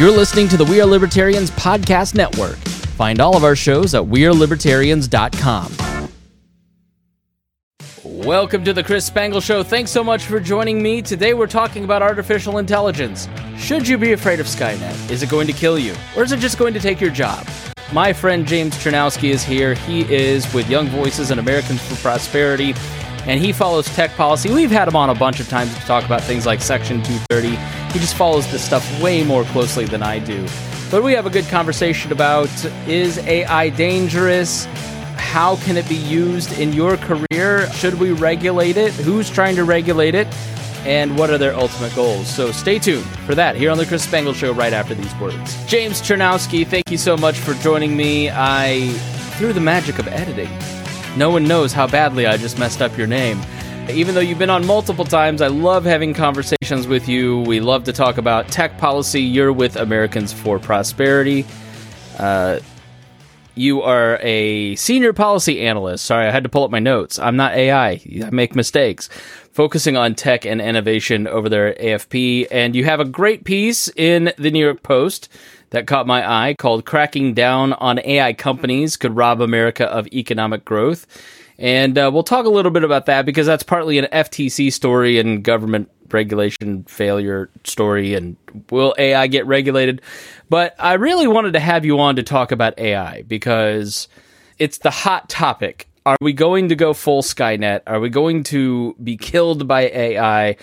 You're listening to the We Are Libertarians Podcast Network. Find all of our shows at WeareLibertarians.com. Welcome to the Chris Spangle Show. Thanks so much for joining me. Today we're talking about artificial intelligence. Should you be afraid of Skynet? Is it going to kill you? Or is it just going to take your job? My friend James Czerniawski is here. He is with Young Voices and Americans for Prosperity, and he follows tech policy. We've had him on a bunch of times to talk about things like Section 230 he just follows this stuff way more closely than I do. But we have a good conversation about is AI dangerous? How can it be used in your career? Should we regulate it? Who's trying to regulate it? And what are their ultimate goals? So stay tuned for that here on the Chris Spangle Show right after these words. James Czerniawski, thank you so much for joining me. I, through the magic of editing, no one knows how badly I just messed up your name. Even though you've been on multiple times, I love having conversations with you. We love to talk about tech policy. You're with Americans for Prosperity. Uh, you are a senior policy analyst. Sorry, I had to pull up my notes. I'm not AI. I make mistakes. Focusing on tech and innovation over there at AFP. And you have a great piece in the New York Post that caught my eye called Cracking Down on AI Companies Could Rob America of Economic Growth. And uh, we'll talk a little bit about that because that's partly an FTC story and government regulation failure story. And will AI get regulated? But I really wanted to have you on to talk about AI because it's the hot topic. Are we going to go full Skynet? Are we going to be killed by AI?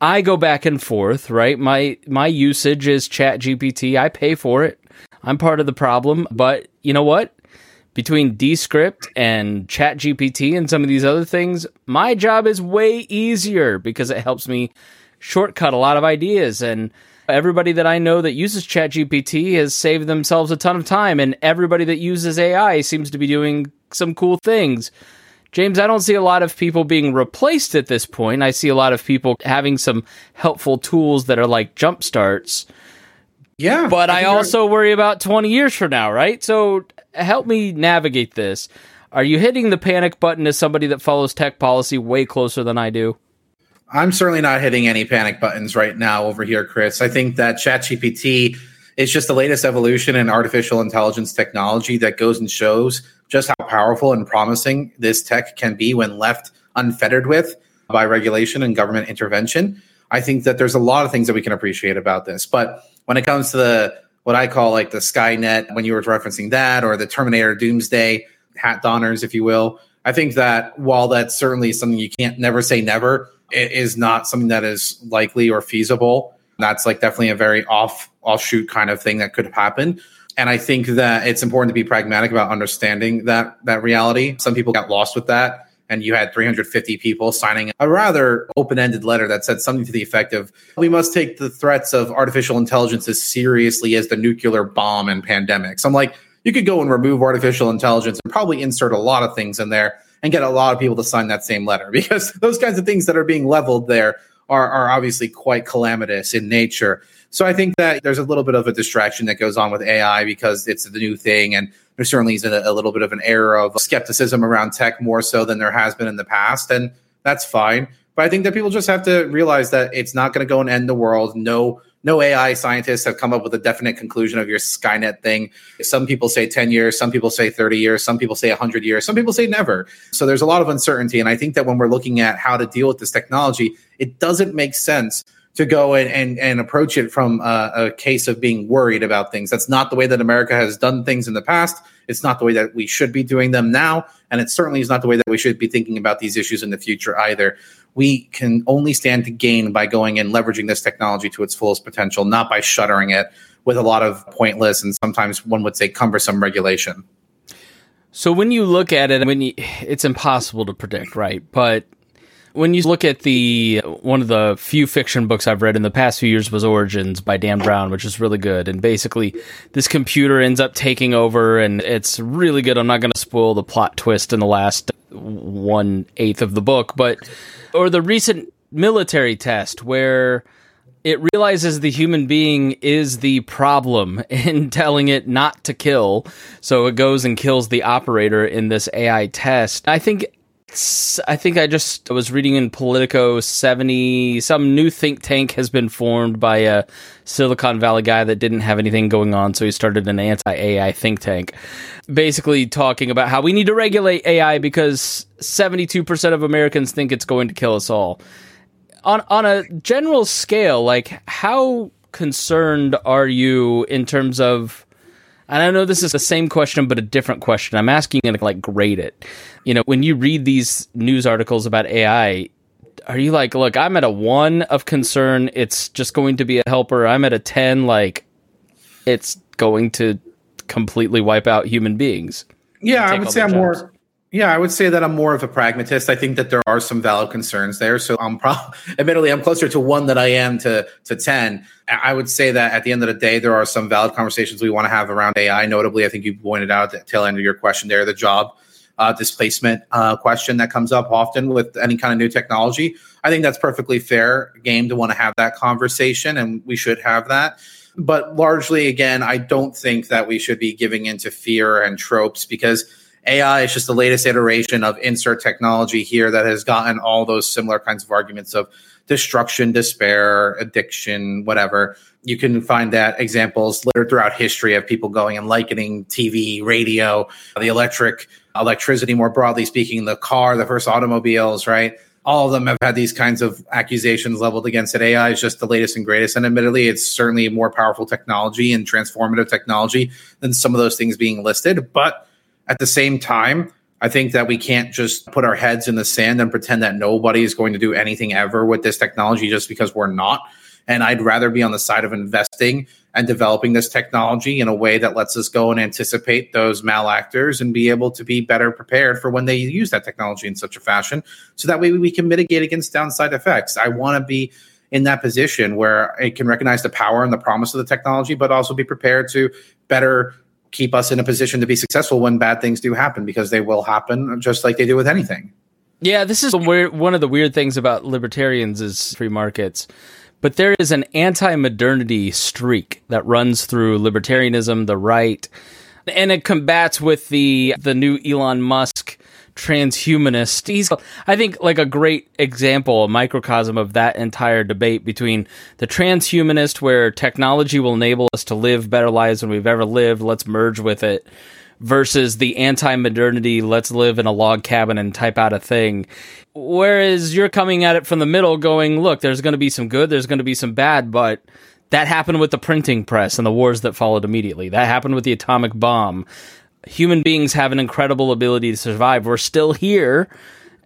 I go back and forth, right? My my usage is Chat GPT. I pay for it. I'm part of the problem, but you know what? between Descript and ChatGPT and some of these other things, my job is way easier because it helps me shortcut a lot of ideas. And everybody that I know that uses ChatGPT has saved themselves a ton of time. And everybody that uses AI seems to be doing some cool things. James, I don't see a lot of people being replaced at this point. I see a lot of people having some helpful tools that are like jump starts. Yeah. But I, I also worry about 20 years from now, right? So help me navigate this. Are you hitting the panic button as somebody that follows tech policy way closer than I do? I'm certainly not hitting any panic buttons right now over here, Chris. I think that ChatGPT is just the latest evolution in artificial intelligence technology that goes and shows just how powerful and promising this tech can be when left unfettered with by regulation and government intervention. I think that there's a lot of things that we can appreciate about this. But when it comes to the what I call like the Skynet, when you were referencing that, or the Terminator Doomsday hat donners, if you will. I think that while that's certainly something you can't never say never, it is not something that is likely or feasible. That's like definitely a very off offshoot kind of thing that could happen. And I think that it's important to be pragmatic about understanding that that reality. Some people got lost with that and you had 350 people signing a rather open-ended letter that said something to the effect of we must take the threats of artificial intelligence as seriously as the nuclear bomb and pandemics i'm like you could go and remove artificial intelligence and probably insert a lot of things in there and get a lot of people to sign that same letter because those kinds of things that are being leveled there are, are obviously quite calamitous in nature so I think that there's a little bit of a distraction that goes on with AI because it's the new thing. And there certainly is a, a little bit of an era of skepticism around tech more so than there has been in the past. And that's fine. But I think that people just have to realize that it's not going to go and end the world. No, no AI scientists have come up with a definite conclusion of your Skynet thing. Some people say 10 years, some people say 30 years, some people say 100 years, some people say never. So there's a lot of uncertainty. And I think that when we're looking at how to deal with this technology, it doesn't make sense to go and, and, and approach it from a, a, case of being worried about things. That's not the way that America has done things in the past. It's not the way that we should be doing them now. And it certainly is not the way that we should be thinking about these issues in the future either. We can only stand to gain by going and leveraging this technology to its fullest potential, not by shuttering it with a lot of pointless and sometimes one would say cumbersome regulation. So when you look at it, when you, it's impossible to predict, right? But when you look at the one of the few fiction books I've read in the past few years was Origins by Dan Brown, which is really good. And basically, this computer ends up taking over, and it's really good. I'm not going to spoil the plot twist in the last one eighth of the book, but or the recent military test where it realizes the human being is the problem in telling it not to kill. So it goes and kills the operator in this AI test. I think I think I just was reading in Politico 70 some new think tank has been formed by a Silicon Valley guy that didn't have anything going on so he started an anti-AI think tank basically talking about how we need to regulate AI because 72% of Americans think it's going to kill us all. On on a general scale like how concerned are you in terms of and I know this is the same question, but a different question. I'm asking you to like grade it. You know, when you read these news articles about AI, are you like, look, I'm at a one of concern. It's just going to be a helper. I'm at a 10, like it's going to completely wipe out human beings. Yeah, I would say I'm jobs. more yeah, I would say that I'm more of a pragmatist. I think that there are some valid concerns there. So I'm probably, admittedly, I'm closer to one than I am to to ten. I would say that at the end of the day, there are some valid conversations we want to have around AI. Notably, I think you pointed out at the tail end of your question there, the job uh, displacement uh, question that comes up often with any kind of new technology. I think that's perfectly fair game to want to have that conversation, and we should have that. But largely, again, I don't think that we should be giving into fear and tropes because AI is just the latest iteration of insert technology here that has gotten all those similar kinds of arguments of destruction, despair, addiction, whatever. You can find that examples littered throughout history of people going and likening TV, radio, the electric, electricity more broadly speaking, the car, the first automobiles, right? All of them have had these kinds of accusations leveled against it. AI is just the latest and greatest. And admittedly, it's certainly more powerful technology and transformative technology than some of those things being listed. But at the same time, I think that we can't just put our heads in the sand and pretend that nobody is going to do anything ever with this technology just because we're not. And I'd rather be on the side of investing and developing this technology in a way that lets us go and anticipate those malactors and be able to be better prepared for when they use that technology in such a fashion so that way we can mitigate against downside effects. I want to be in that position where it can recognize the power and the promise of the technology, but also be prepared to better keep us in a position to be successful when bad things do happen because they will happen just like they do with anything. Yeah, this is one of the weird things about libertarians is free markets. But there is an anti-modernity streak that runs through libertarianism, the right, and it combats with the the new Elon Musk transhumanist. He's, I think, like a great example, a microcosm of that entire debate between the transhumanist, where technology will enable us to live better lives than we've ever lived, let's merge with it, versus the anti modernity, let's live in a log cabin and type out a thing. Whereas you're coming at it from the middle, going, look, there's going to be some good, there's going to be some bad, but that happened with the printing press and the wars that followed immediately. That happened with the atomic bomb human beings have an incredible ability to survive. We're still here.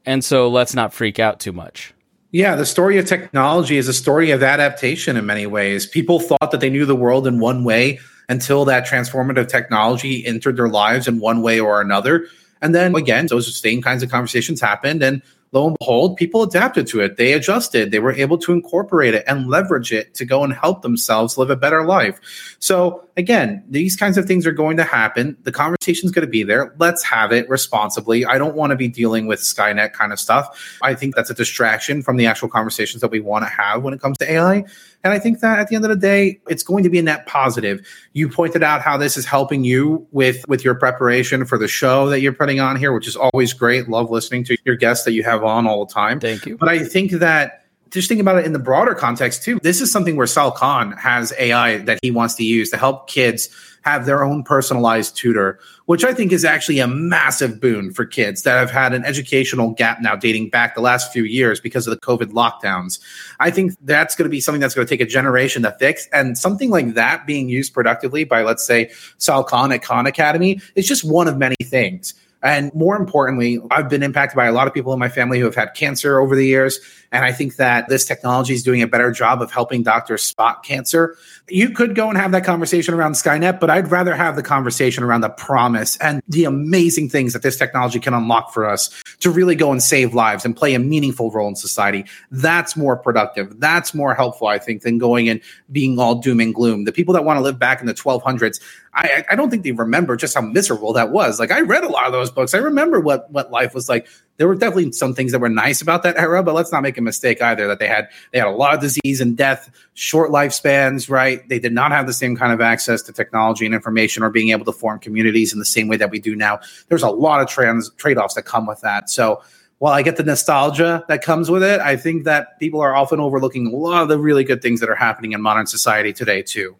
And so let's not freak out too much. Yeah, the story of technology is a story of adaptation in many ways. People thought that they knew the world in one way until that transformative technology entered their lives in one way or another. And then again, those same kinds of conversations happened. And lo and behold, people adapted to it. They adjusted. They were able to incorporate it and leverage it to go and help themselves live a better life. So again, these kinds of things are going to happen. The conversation is going to be there. Let's have it responsibly. I don't want to be dealing with Skynet kind of stuff. I think that's a distraction from the actual conversations that we want to have when it comes to AI. And I think that at the end of the day, it's going to be a net positive. You pointed out how this is helping you with with your preparation for the show that you're putting on here, which is always great. Love listening to your guests that you have on all the time. Thank you. But I think that just think about it in the broader context too. This is something where Sal Khan has AI that he wants to use to help kids have their own personalized tutor, which I think is actually a massive boon for kids that have had an educational gap now dating back the last few years because of the COVID lockdowns. I think that's going to be something that's going to take a generation to fix. And something like that being used productively by, let's say, Sal Khan at Khan Academy is just one of many things. And more importantly, I've been impacted by a lot of people in my family who have had cancer over the years. And I think that this technology is doing a better job of helping doctors spot cancer. You could go and have that conversation around Skynet, but I'd rather have the conversation around the promise and the amazing things that this technology can unlock for us to really go and save lives and play a meaningful role in society. That's more productive. That's more helpful, I think, than going and being all doom and gloom. The people that want to live back in the 1200s, I, I don't think they remember just how miserable that was. Like I read a lot of those books. I remember what what life was like. There were definitely some things that were nice about that era, but let's not make a mistake either that they had they had a lot of disease and death, short lifespans, right? They did not have the same kind of access to technology and information or being able to form communities in the same way that we do now. There's a lot of trans trade-offs that come with that. So while I get the nostalgia that comes with it, I think that people are often overlooking a lot of the really good things that are happening in modern society today, too.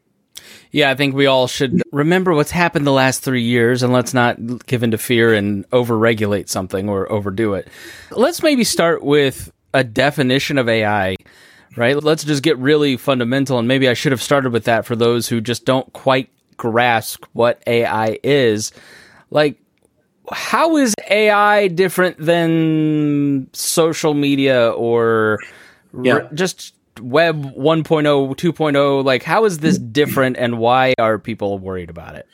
Yeah, I think we all should remember what's happened the last three years and let's not give into fear and overregulate something or overdo it. Let's maybe start with a definition of AI, right? Let's just get really fundamental. And maybe I should have started with that for those who just don't quite grasp what AI is. Like, how is AI different than social media or yeah. r- just web 1.0, 2.0? Like, how is this different and why are people worried about it?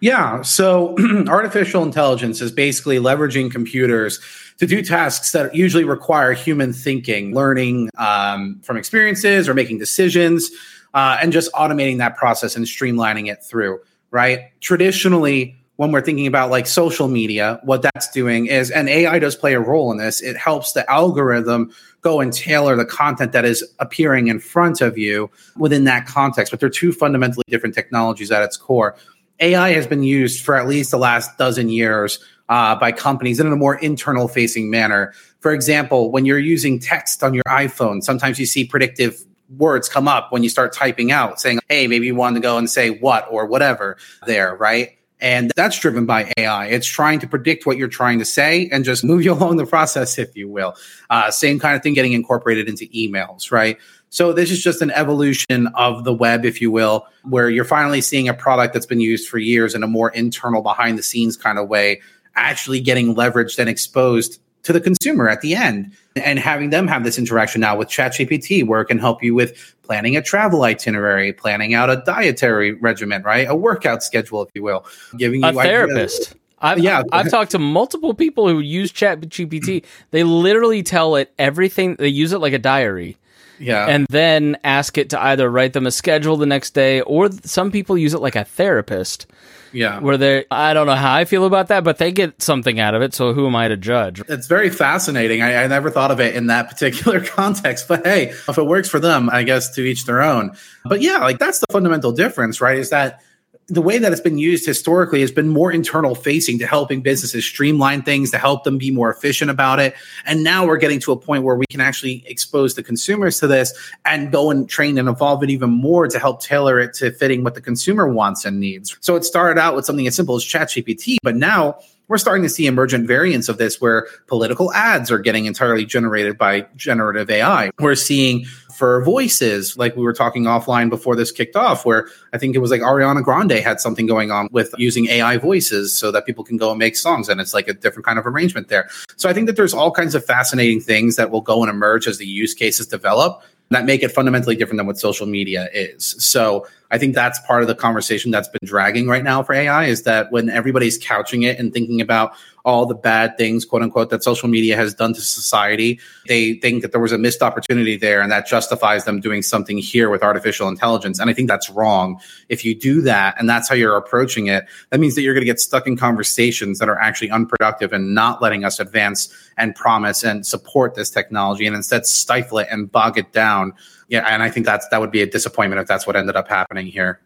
Yeah. So artificial intelligence is basically leveraging computers to do tasks that usually require human thinking, learning um, from experiences or making decisions, uh, and just automating that process and streamlining it through, right? Traditionally, when we're thinking about like social media, what that's doing is, and AI does play a role in this, it helps the algorithm go and tailor the content that is appearing in front of you within that context. But they're two fundamentally different technologies at its core. AI has been used for at least the last dozen years uh, by companies in a more internal facing manner. For example, when you're using text on your iPhone, sometimes you see predictive words come up when you start typing out saying, hey, maybe you want to go and say what or whatever there, right? And that's driven by AI. It's trying to predict what you're trying to say and just move you along the process, if you will. Uh, same kind of thing getting incorporated into emails, right? So this is just an evolution of the web, if you will, where you're finally seeing a product that's been used for years in a more internal, behind the scenes kind of way, actually getting leveraged and exposed to the consumer at the end and having them have this interaction now with ChatGPT, where it can help you with planning a travel itinerary, planning out a dietary regimen, right? A workout schedule, if you will, giving you a therapist. I've, yeah, I've talked to multiple people who use ChatGPT. They literally tell it everything. They use it like a diary. Yeah. And then ask it to either write them a schedule the next day, or some people use it like a therapist yeah. Where they, I don't know how I feel about that, but they get something out of it. So who am I to judge? It's very fascinating. I, I never thought of it in that particular context, but hey, if it works for them, I guess to each their own. But yeah, like that's the fundamental difference, right? Is that the way that it's been used historically has been more internal facing to helping businesses streamline things to help them be more efficient about it. And now we're getting to a point where we can actually expose the consumers to this and go and train and evolve it even more to help tailor it to fitting what the consumer wants and needs. So it started out with something as simple as ChatGPT but now we're starting to see emergent variants of this where political ads are getting entirely generated by generative AI. We're seeing for voices, like we were talking offline before this kicked off, where I think it was like Ariana Grande had something going on with using AI voices so that people can go and make songs. And it's like a different kind of arrangement there. So I think that there's all kinds of fascinating things that will go and emerge as the use cases develop that make it fundamentally different than what social media is. So I think that's part of the conversation that's been dragging right now for AI is that when everybody's couching it and thinking about all the bad things, quote unquote, that social media has done to society, they think that there was a missed opportunity there and that justifies them doing something here with artificial intelligence. And I think that's wrong. If you do that and that's how you're approaching it, that means that you're going to get stuck in conversations that are actually unproductive and not letting us advance and promise and support this technology and instead stifle it and bog it down. Yeah. And I think that's, that would be a disappointment if that's what ended up happening here.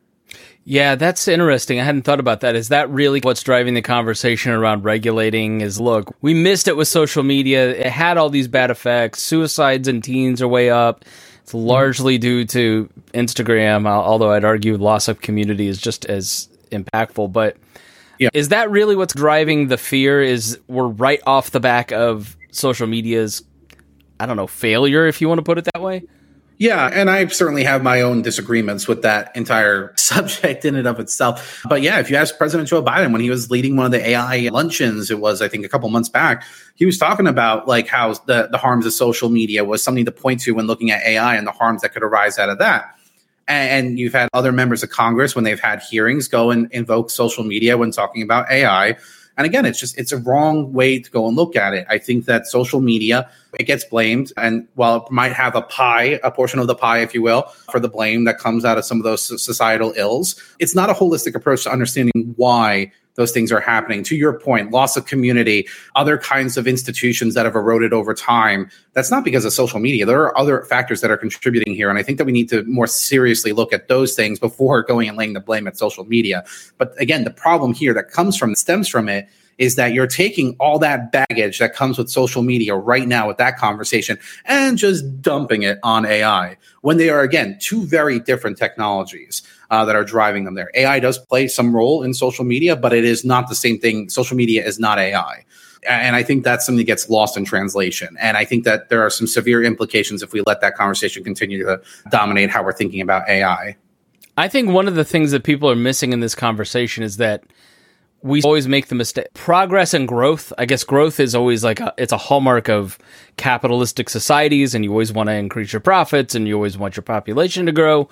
Yeah, that's interesting. I hadn't thought about that. Is that really what's driving the conversation around regulating? Is look, we missed it with social media. It had all these bad effects. Suicides in teens are way up. It's largely due to Instagram, although I'd argue loss of community is just as impactful. But yeah. is that really what's driving the fear? Is we're right off the back of social media's, I don't know, failure, if you want to put it that way? Yeah, and I certainly have my own disagreements with that entire subject in and of itself. But yeah, if you ask President Joe Biden when he was leading one of the AI luncheons, it was I think a couple months back, he was talking about like how the the harms of social media was something to point to when looking at AI and the harms that could arise out of that. And you've had other members of Congress when they've had hearings go and invoke social media when talking about AI and again, it's just it's a wrong way to go and look at it. I think that social media it gets blamed, and while it might have a pie, a portion of the pie, if you will, for the blame that comes out of some of those societal ills, it's not a holistic approach to understanding why those things are happening. To your point, loss of community, other kinds of institutions that have eroded over time. That's not because of social media. There are other factors that are contributing here. And I think that we need to more seriously look at those things before going and laying the blame at social media. But again, the problem here that comes from, stems from it, is that you're taking all that baggage that comes with social media right now with that conversation and just dumping it on AI when they are, again, two very different technologies uh, that are driving them there. AI does play some role in social media, but it is not the same thing. Social media is not AI. And I think that's something that gets lost in translation. And I think that there are some severe implications if we let that conversation continue to dominate how we're thinking about AI. I think one of the things that people are missing in this conversation is that we always make the mistake progress and growth i guess growth is always like a, it's a hallmark of capitalistic societies and you always want to increase your profits and you always want your population to grow.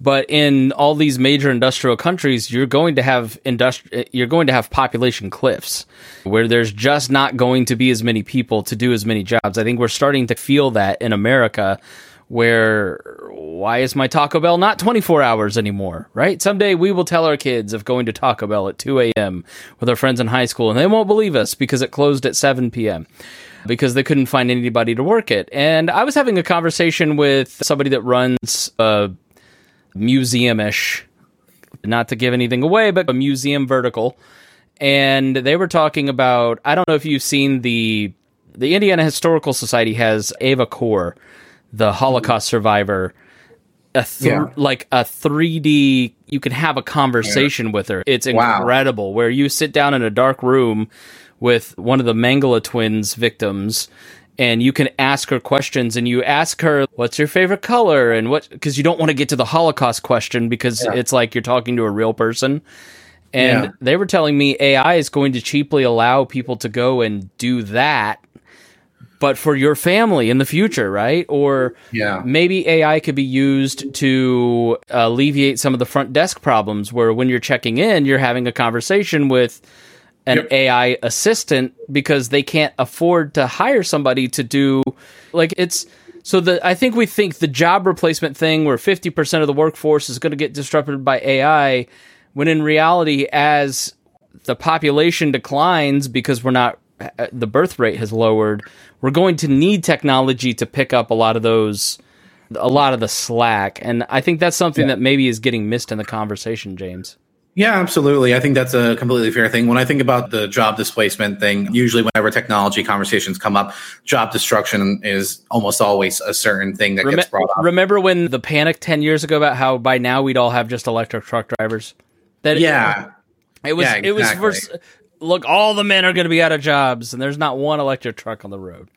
But in all these major industrial countries you're going to have industri- you're going to have population cliffs where there's just not going to be as many people to do as many jobs. I think we're starting to feel that in america where why is my Taco Bell not 24 hours anymore, right? Someday we will tell our kids of going to Taco Bell at 2 a.m. with our friends in high school, and they won't believe us because it closed at 7 p.m. because they couldn't find anybody to work it. And I was having a conversation with somebody that runs a museum ish, not to give anything away, but a museum vertical. And they were talking about, I don't know if you've seen the, the Indiana Historical Society has Eva Kor the Holocaust survivor, a th- yeah. like a 3D. You can have a conversation yeah. with her. It's incredible. Wow. Where you sit down in a dark room with one of the Mengele twins victims and you can ask her questions and you ask her what's your favorite color and what because you don't want to get to the holocaust question because yeah. it's like you're talking to a real person and they were telling me ai is going to cheaply allow people to go and do that but for your family in the future, right? Or yeah. maybe AI could be used to alleviate some of the front desk problems where when you're checking in, you're having a conversation with an yep. AI assistant because they can't afford to hire somebody to do like it's so the I think we think the job replacement thing where 50% of the workforce is going to get disrupted by AI when in reality as the population declines because we're not uh, Uh, the birth rate has lowered, we're going to need technology to pick up a lot of those a lot of the slack and i think that's something yeah. that maybe is getting missed in the conversation james yeah, absolutely. I think that's a completely fair thing. When I think about the job displacement thing, usually whenever technology conversations come up, job destruction is almost always a certain thing that Rem- gets brought up. Remember when the panic 10 years ago about how by now we'd all have just electric truck drivers? That yeah. It, it was yeah, exactly. it was for look, all the men are going to be out of jobs, and there's not one electric truck on the road.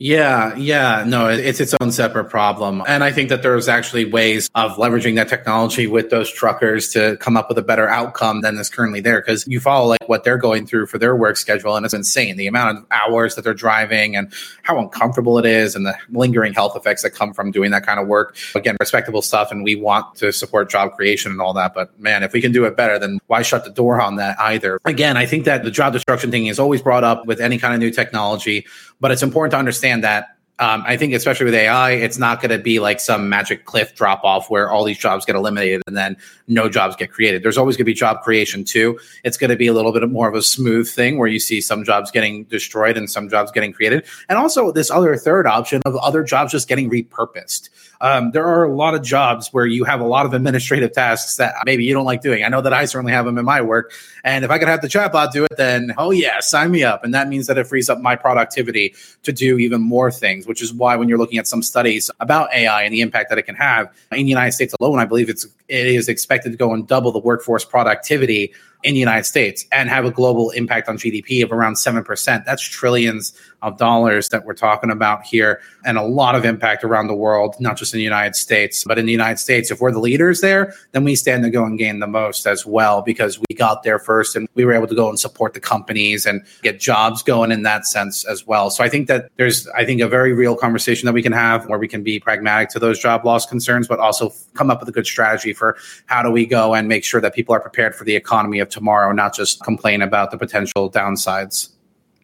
Yeah, yeah, no, it's its own separate problem. And I think that there's actually ways of leveraging that technology with those truckers to come up with a better outcome than is currently there. Cause you follow like what they're going through for their work schedule. And it's insane the amount of hours that they're driving and how uncomfortable it is and the lingering health effects that come from doing that kind of work. Again, respectable stuff. And we want to support job creation and all that. But man, if we can do it better, then why shut the door on that either? Again, I think that the job destruction thing is always brought up with any kind of new technology, but it's important to understand that. Um, I think, especially with AI, it's not going to be like some magic cliff drop off where all these jobs get eliminated and then no jobs get created. There's always going to be job creation too. It's going to be a little bit more of a smooth thing where you see some jobs getting destroyed and some jobs getting created. And also, this other third option of other jobs just getting repurposed. Um, there are a lot of jobs where you have a lot of administrative tasks that maybe you don't like doing. I know that I certainly have them in my work. And if I could have the chatbot do it, then oh yeah, sign me up. And that means that it frees up my productivity to do even more things, which is why when you're looking at some studies about AI and the impact that it can have in the United States alone, I believe it's it is expected to go and double the workforce productivity in the United States and have a global impact on GDP of around 7%. That's trillions of dollars that we're talking about here and a lot of impact around the world, not just in the United States, but in the United States. If we're the leaders there, then we stand to go and gain the most as well because we got there first and we were able to go and support the companies and get jobs going in that sense as well. So I think that there's, I think, a very real conversation that we can have where we can be pragmatic to those job loss concerns, but also come up with a good strategy for how do we go and make sure that people are prepared for the economy of of tomorrow, not just complain about the potential downsides.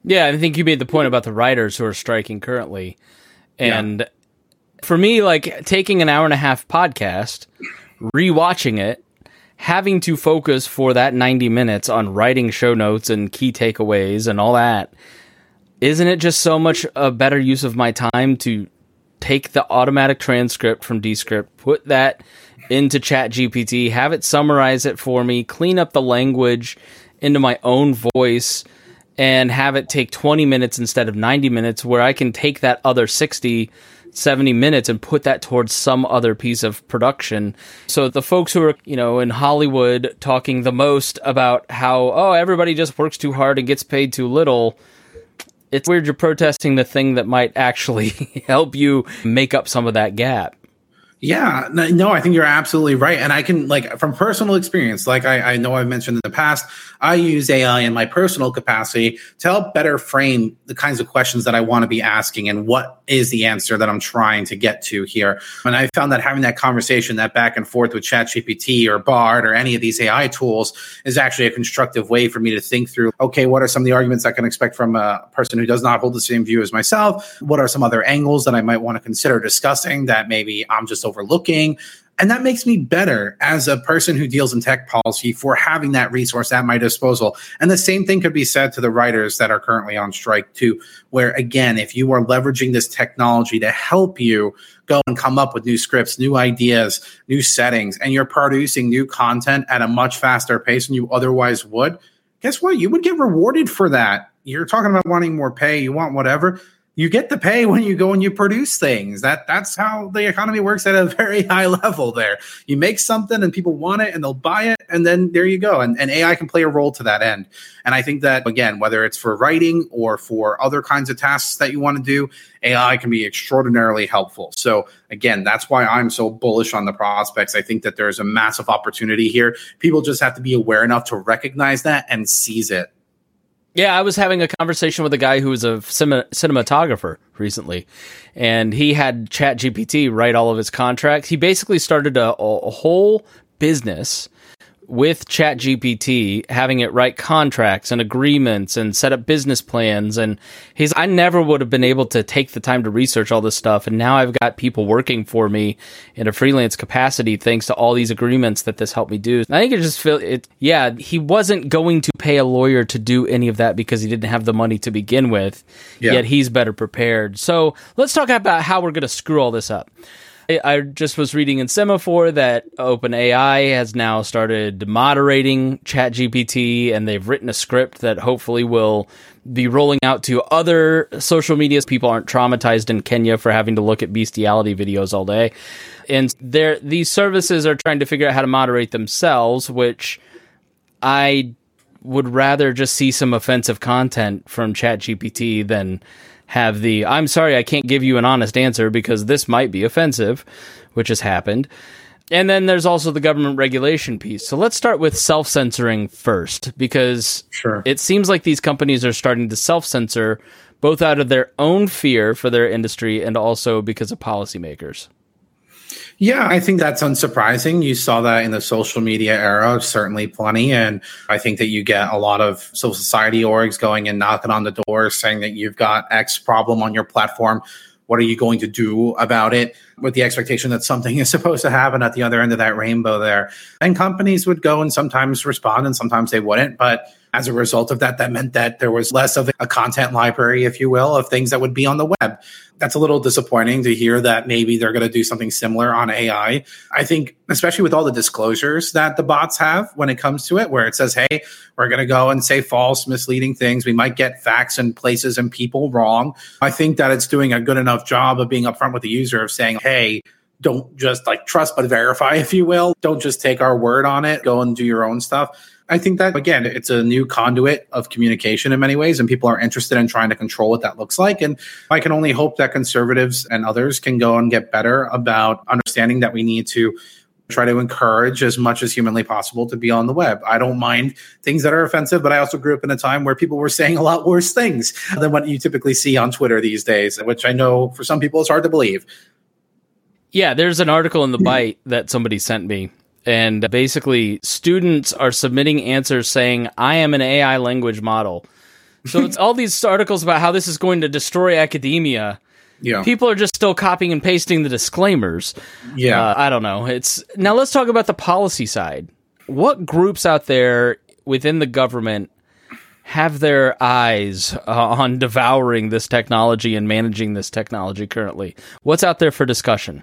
Yeah, I think you made the point about the writers who are striking currently. And yeah. for me, like taking an hour and a half podcast, rewatching it, having to focus for that 90 minutes on writing show notes and key takeaways and all that, isn't it just so much a better use of my time to take the automatic transcript from Descript, put that into Chat GPT, have it summarize it for me, clean up the language into my own voice, and have it take 20 minutes instead of 90 minutes where I can take that other 60 70 minutes and put that towards some other piece of production. So the folks who are, you know, in Hollywood talking the most about how, oh, everybody just works too hard and gets paid too little. It's weird you're protesting the thing that might actually help you make up some of that gap. Yeah, no, I think you're absolutely right. And I can, like, from personal experience, like I, I, know I've mentioned in the past, I use AI in my personal capacity to help better frame the kinds of questions that I want to be asking and what is the answer that I'm trying to get to here. And I found that having that conversation, that back and forth with ChatGPT or Bard or any of these AI tools is actually a constructive way for me to think through okay, what are some of the arguments I can expect from a person who does not hold the same view as myself? What are some other angles that I might want to consider discussing that maybe I'm just overlooking. And that makes me better as a person who deals in tech policy for having that resource at my disposal. And the same thing could be said to the writers that are currently on strike, too, where again, if you are leveraging this technology to help you go and come up with new scripts, new ideas, new settings, and you're producing new content at a much faster pace than you otherwise would, guess what? You would get rewarded for that. You're talking about wanting more pay, you want whatever you get the pay when you go and you produce things. That that's how the economy works at a very high level there. You make something and people want it and they'll buy it and then there you go. And, and AI can play a role to that end. And I think that again, whether it's for writing or for other kinds of tasks that you want to do, AI can be extraordinarily helpful. So again, that's why I'm so bullish on the prospects. I think that there's a massive opportunity here. People just have to be aware enough to recognize that and seize it. Yeah, I was having a conversation with a guy who was a cinematographer recently, and he had ChatGPT write all of his contracts. He basically started a, a whole business with ChatGPT, having it write contracts and agreements and set up business plans. And he's, I never would have been able to take the time to research all this stuff. And now I've got people working for me in a freelance capacity thanks to all these agreements that this helped me do. I think it just feel it. Yeah, he wasn't going to pay a lawyer to do any of that because he didn't have the money to begin with. Yeah. Yet he's better prepared. So let's talk about how we're going to screw all this up. I just was reading in Semafor that OpenAI has now started moderating ChatGPT, and they've written a script that hopefully will be rolling out to other social medias. People aren't traumatized in Kenya for having to look at bestiality videos all day, and these services are trying to figure out how to moderate themselves, which I would rather just see some offensive content from ChatGPT than have the I'm sorry I can't give you an honest answer because this might be offensive, which has happened. And then there's also the government regulation piece. So let's start with self censoring first because sure. it seems like these companies are starting to self censor both out of their own fear for their industry and also because of policymakers. Yeah, I think that's unsurprising. You saw that in the social media era, certainly plenty. And I think that you get a lot of civil society orgs going and knocking on the door saying that you've got X problem on your platform. What are you going to do about it? With the expectation that something is supposed to happen at the other end of that rainbow there. And companies would go and sometimes respond and sometimes they wouldn't. But as a result of that, that meant that there was less of a content library, if you will, of things that would be on the web. That's a little disappointing to hear that maybe they're going to do something similar on AI. I think, especially with all the disclosures that the bots have when it comes to it, where it says, hey, we're going to go and say false, misleading things. We might get facts and places and people wrong. I think that it's doing a good enough job of being upfront with the user of saying, hey, don't just like trust but verify, if you will. Don't just take our word on it. Go and do your own stuff. I think that again, it's a new conduit of communication in many ways, and people are interested in trying to control what that looks like. And I can only hope that conservatives and others can go and get better about understanding that we need to try to encourage as much as humanly possible to be on the web. I don't mind things that are offensive, but I also grew up in a time where people were saying a lot worse things than what you typically see on Twitter these days, which I know for some people is hard to believe. Yeah, there's an article in the Byte that somebody sent me and basically students are submitting answers saying i am an ai language model. So it's all these articles about how this is going to destroy academia. Yeah. People are just still copying and pasting the disclaimers. Yeah. Uh, i don't know. It's now let's talk about the policy side. What groups out there within the government have their eyes uh, on devouring this technology and managing this technology currently? What's out there for discussion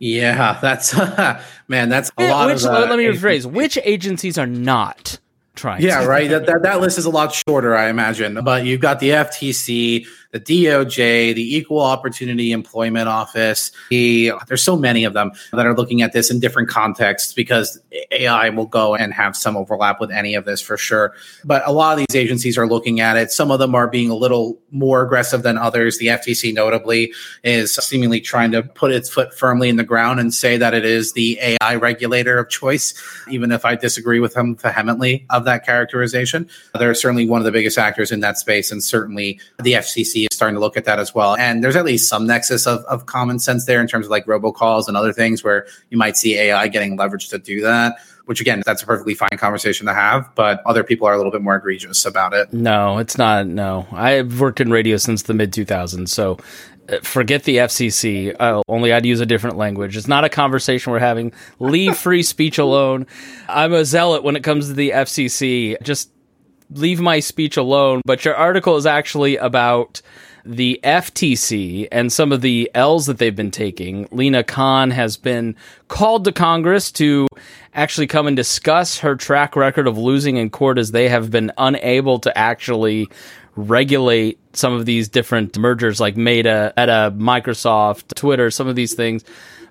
yeah, that's man, that's a lot which, of. Uh, let me rephrase: which agencies are not trying. Yeah, to. right. That, that that list is a lot shorter, I imagine. But you've got the FTC, the DOJ, the Equal Opportunity Employment Office. The, there's so many of them that are looking at this in different contexts because AI will go and have some overlap with any of this for sure. But a lot of these agencies are looking at it. Some of them are being a little more aggressive than others. The FTC, notably, is seemingly trying to put its foot firmly in the ground and say that it is the AI regulator of choice, even if I disagree with him vehemently of that characterization. They're certainly one of the biggest actors in that space, and certainly the FCC is starting to look at that as well. And there's at least some nexus of, of common sense there in terms of like robocalls and other things where you might see AI getting leverage to do that. Which again, that's a perfectly fine conversation to have, but other people are a little bit more egregious about it. No, it's not. No, I've worked in radio since the mid 2000s, so uh, forget the FCC. Uh, only I'd use a different language. It's not a conversation we're having. Leave free speech alone. I'm a zealot when it comes to the FCC. Just leave my speech alone. But your article is actually about the FTC and some of the L's that they've been taking. Lina Khan has been called to Congress to actually come and discuss her track record of losing in court as they have been unable to actually regulate some of these different mergers like Meta, Meta, Microsoft, Twitter, some of these things.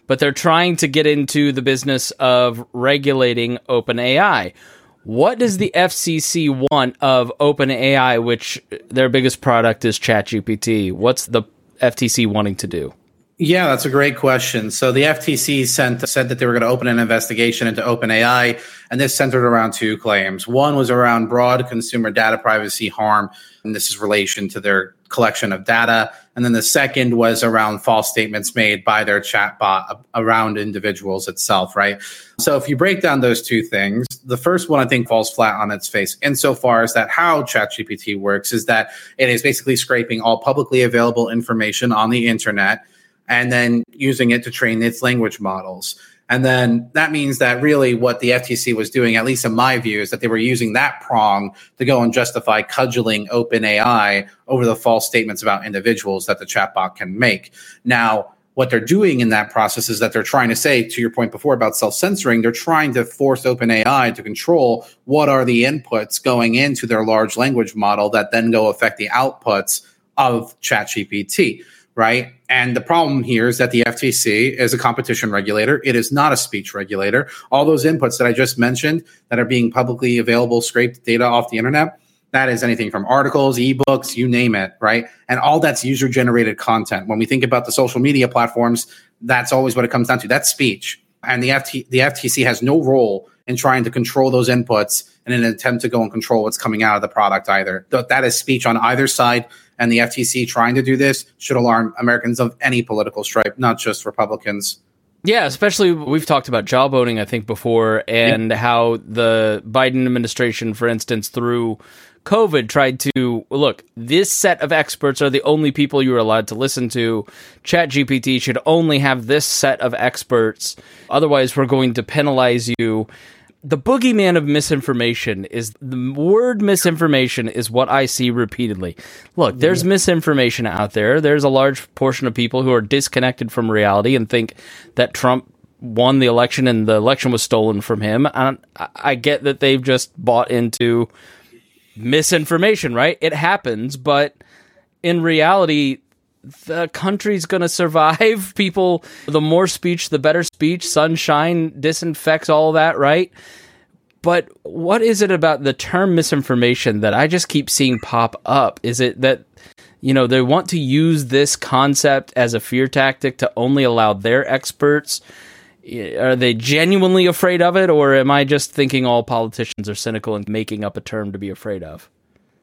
But they're trying to get into the business of regulating OpenAI. What does the FCC want of OpenAI, which their biggest product is ChatGPT? What's the FTC wanting to do? Yeah, that's a great question. So the FTC sent said that they were going to open an investigation into OpenAI, and this centered around two claims. One was around broad consumer data privacy harm, and this is relation to their collection of data. And then the second was around false statements made by their chatbot around individuals itself, right? So if you break down those two things, the first one I think falls flat on its face insofar as that how ChatGPT works is that it is basically scraping all publicly available information on the internet and then using it to train its language models. And then that means that really what the FTC was doing, at least in my view, is that they were using that prong to go and justify cudgeling OpenAI over the false statements about individuals that the chatbot can make. Now, what they're doing in that process is that they're trying to say, to your point before about self censoring, they're trying to force OpenAI to control what are the inputs going into their large language model that then go affect the outputs of ChatGPT right? And the problem here is that the FTC is a competition regulator. It is not a speech regulator. All those inputs that I just mentioned that are being publicly available, scraped data off the internet, that is anything from articles, ebooks, you name it, right? And all that's user generated content. When we think about the social media platforms, that's always what it comes down to. That's speech. And the, FT, the FTC has no role in trying to control those inputs in an attempt to go and control what's coming out of the product either. That is speech on either side and the FTC trying to do this should alarm Americans of any political stripe, not just Republicans. Yeah, especially we've talked about jawboning, I think, before, and how the Biden administration, for instance, through COVID, tried to look, this set of experts are the only people you're allowed to listen to. ChatGPT should only have this set of experts. Otherwise, we're going to penalize you the boogeyman of misinformation is the word misinformation is what I see repeatedly. Look, there's misinformation out there. There's a large portion of people who are disconnected from reality and think that Trump won the election and the election was stolen from him. And I get that they've just bought into misinformation, right? It happens, but in reality, the country's going to survive. People, the more speech, the better speech. Sunshine disinfects all that, right? But what is it about the term misinformation that I just keep seeing pop up? Is it that, you know, they want to use this concept as a fear tactic to only allow their experts? Eh, are they genuinely afraid of it, or am I just thinking all politicians are cynical and making up a term to be afraid of?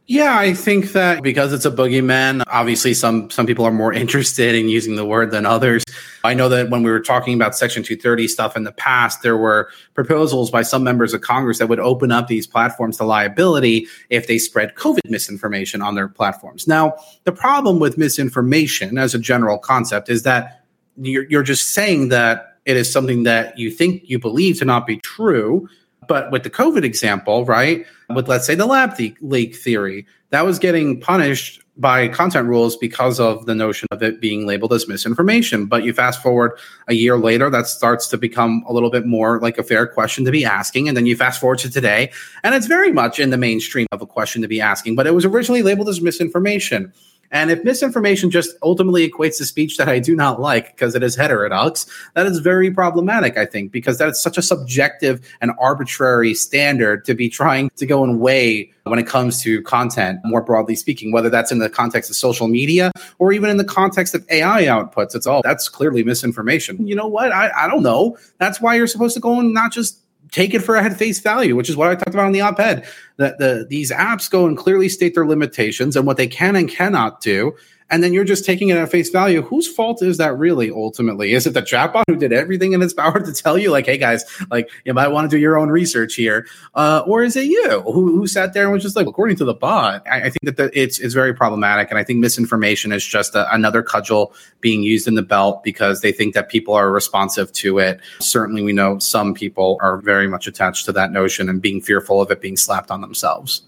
Yeah, I think that because it's a boogeyman, obviously some some people are more interested in using the word than others. I know that when we were talking about Section 230 stuff in the past, there were proposals by some members of Congress that would open up these platforms to liability if they spread COVID misinformation on their platforms. Now, the problem with misinformation as a general concept is that you're, you're just saying that it is something that you think you believe to not be true But with the COVID example, right, with let's say the lab leak theory, that was getting punished by content rules because of the notion of it being labeled as misinformation. But you fast forward a year later, that starts to become a little bit more like a fair question to be asking. And then you fast forward to today, and it's very much in the mainstream of a question to be asking, but it was originally labeled as misinformation. And if misinformation just ultimately equates to speech that I do not like because it is heterodox, that is very problematic, I think, because that's such a subjective and arbitrary standard to be trying to go and weigh when it comes to content, more broadly speaking, whether that's in the context of social media or even in the context of AI outputs. It's all that's clearly misinformation. You know what? I, I don't know. That's why you're supposed to go and not just take it for at face value, which is what I talked about on the op-ed. That the these apps go and clearly state their limitations and what they can and cannot do and then you're just taking it at face value. Whose fault is that really ultimately? Is it the chatbot who did everything in its power to tell you, like, hey guys, like you might want to do your own research here, uh, or is it you who, who sat there and was just like, according to the bot? I, I think that the, it's it's very problematic, and I think misinformation is just a, another cudgel being used in the belt because they think that people are responsive to it. Certainly, we know some people are very much attached to that notion and being fearful of it being slapped on themselves.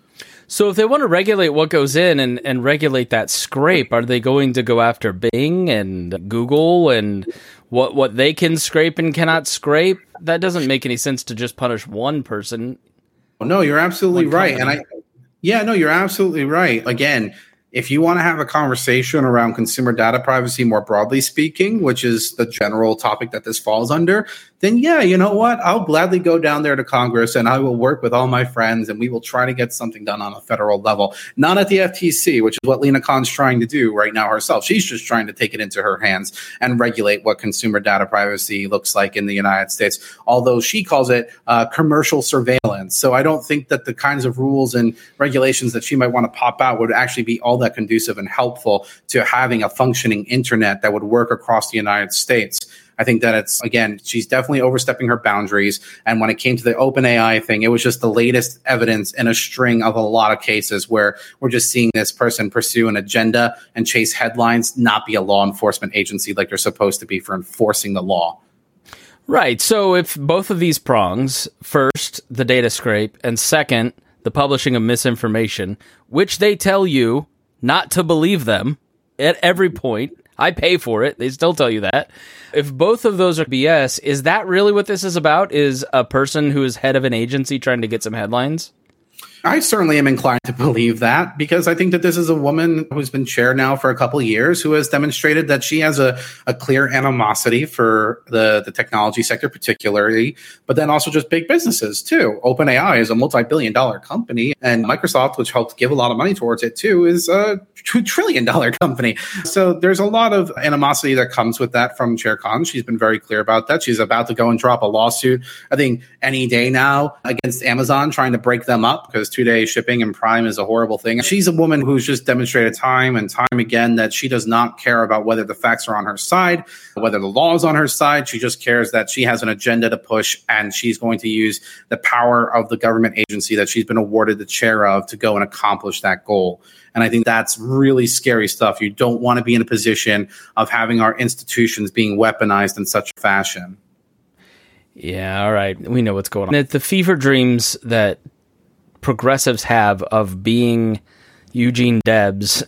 So if they want to regulate what goes in and, and regulate that scrape, are they going to go after Bing and Google and what what they can scrape and cannot scrape? That doesn't make any sense to just punish one person. Oh, no, you're absolutely right. And I yeah, no, you're absolutely right. Again, if you want to have a conversation around consumer data privacy more broadly speaking, which is the general topic that this falls under, then yeah, you know what? I'll gladly go down there to Congress and I will work with all my friends and we will try to get something done on a federal level. Not at the FTC, which is what Lina Khan's trying to do right now herself. She's just trying to take it into her hands and regulate what consumer data privacy looks like in the United States, although she calls it uh, commercial surveillance. So I don't think that the kinds of rules and regulations that she might want to pop out would actually be all that conducive and helpful to having a functioning internet that would work across the United States. I think that it's again, she's definitely overstepping her boundaries. And when it came to the OpenAI thing, it was just the latest evidence in a string of a lot of cases where we're just seeing this person pursue an agenda and chase headlines, not be a law enforcement agency like they're supposed to be for enforcing the law. Right. So if both of these prongs, first, the data scrape, and second, the publishing of misinformation, which they tell you not to believe them at every point, I pay for it. They still tell you that. If both of those are BS, is that really what this is about? Is a person who is head of an agency trying to get some headlines? I certainly am inclined to believe that because I think that this is a woman who's been chair now for a couple years who has demonstrated that she has a, a clear animosity for the, the technology sector, particularly, but then also just big businesses too. OpenAI is a multi billion dollar company, and Microsoft, which helped give a lot of money towards it too, is a $2 trillion company. So there's a lot of animosity that comes with that from Chair Khan. She's been very clear about that. She's about to go and drop a lawsuit, I think, any day now against Amazon, trying to break them up because two day shipping and Prime is a horrible thing. She's a woman who's just demonstrated time and time again that she does not care about whether the facts are on her side, whether the law is on her side. She just cares that she has an agenda to push and she's going to use the power of the government agency that she's been awarded the chair of to go and accomplish that goal. And I think that's really scary stuff. You don't want to be in a position of having our institutions being weaponized in such fashion. Yeah, all right. We know what's going on. The fever dreams that progressives have of being Eugene Debs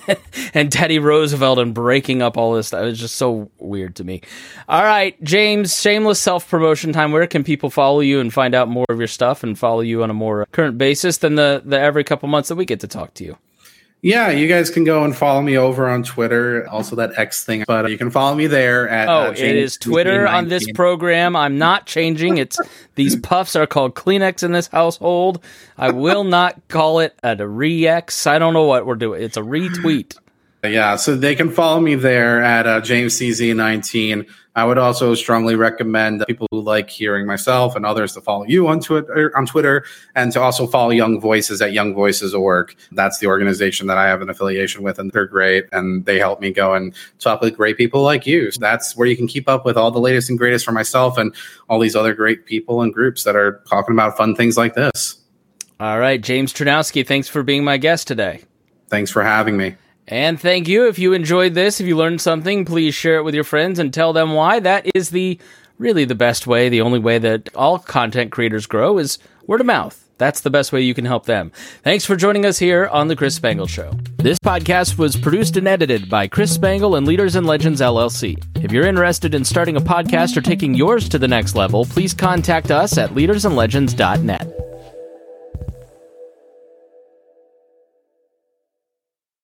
and Teddy Roosevelt and breaking up all this stuff. It's just so weird to me. All right, James, shameless self promotion time. Where can people follow you and find out more of your stuff and follow you on a more current basis than the, the every couple months that we get to talk to you? Yeah, you guys can go and follow me over on Twitter, also that X thing. But you can follow me there at. Oh, uh, it is Twitter on this program. I'm not changing. It's these puffs are called Kleenex in this household. I will not call it a re-X. I don't know what we're doing. It's a retweet. Yeah, so they can follow me there at uh, James CZ19. I would also strongly recommend people who like hearing myself and others to follow you on Twitter, on Twitter, and to also follow Young Voices at Young Voices Org. That's the organization that I have an affiliation with, and they're great, and they help me go and talk with great people like you. So that's where you can keep up with all the latest and greatest for myself and all these other great people and groups that are talking about fun things like this. All right, James Czerniawski, thanks for being my guest today. Thanks for having me. And thank you. If you enjoyed this, if you learned something, please share it with your friends and tell them why. That is the really the best way, the only way that all content creators grow is word of mouth. That's the best way you can help them. Thanks for joining us here on The Chris Spangle Show. This podcast was produced and edited by Chris Spangle and Leaders and Legends LLC. If you're interested in starting a podcast or taking yours to the next level, please contact us at leadersandlegends.net.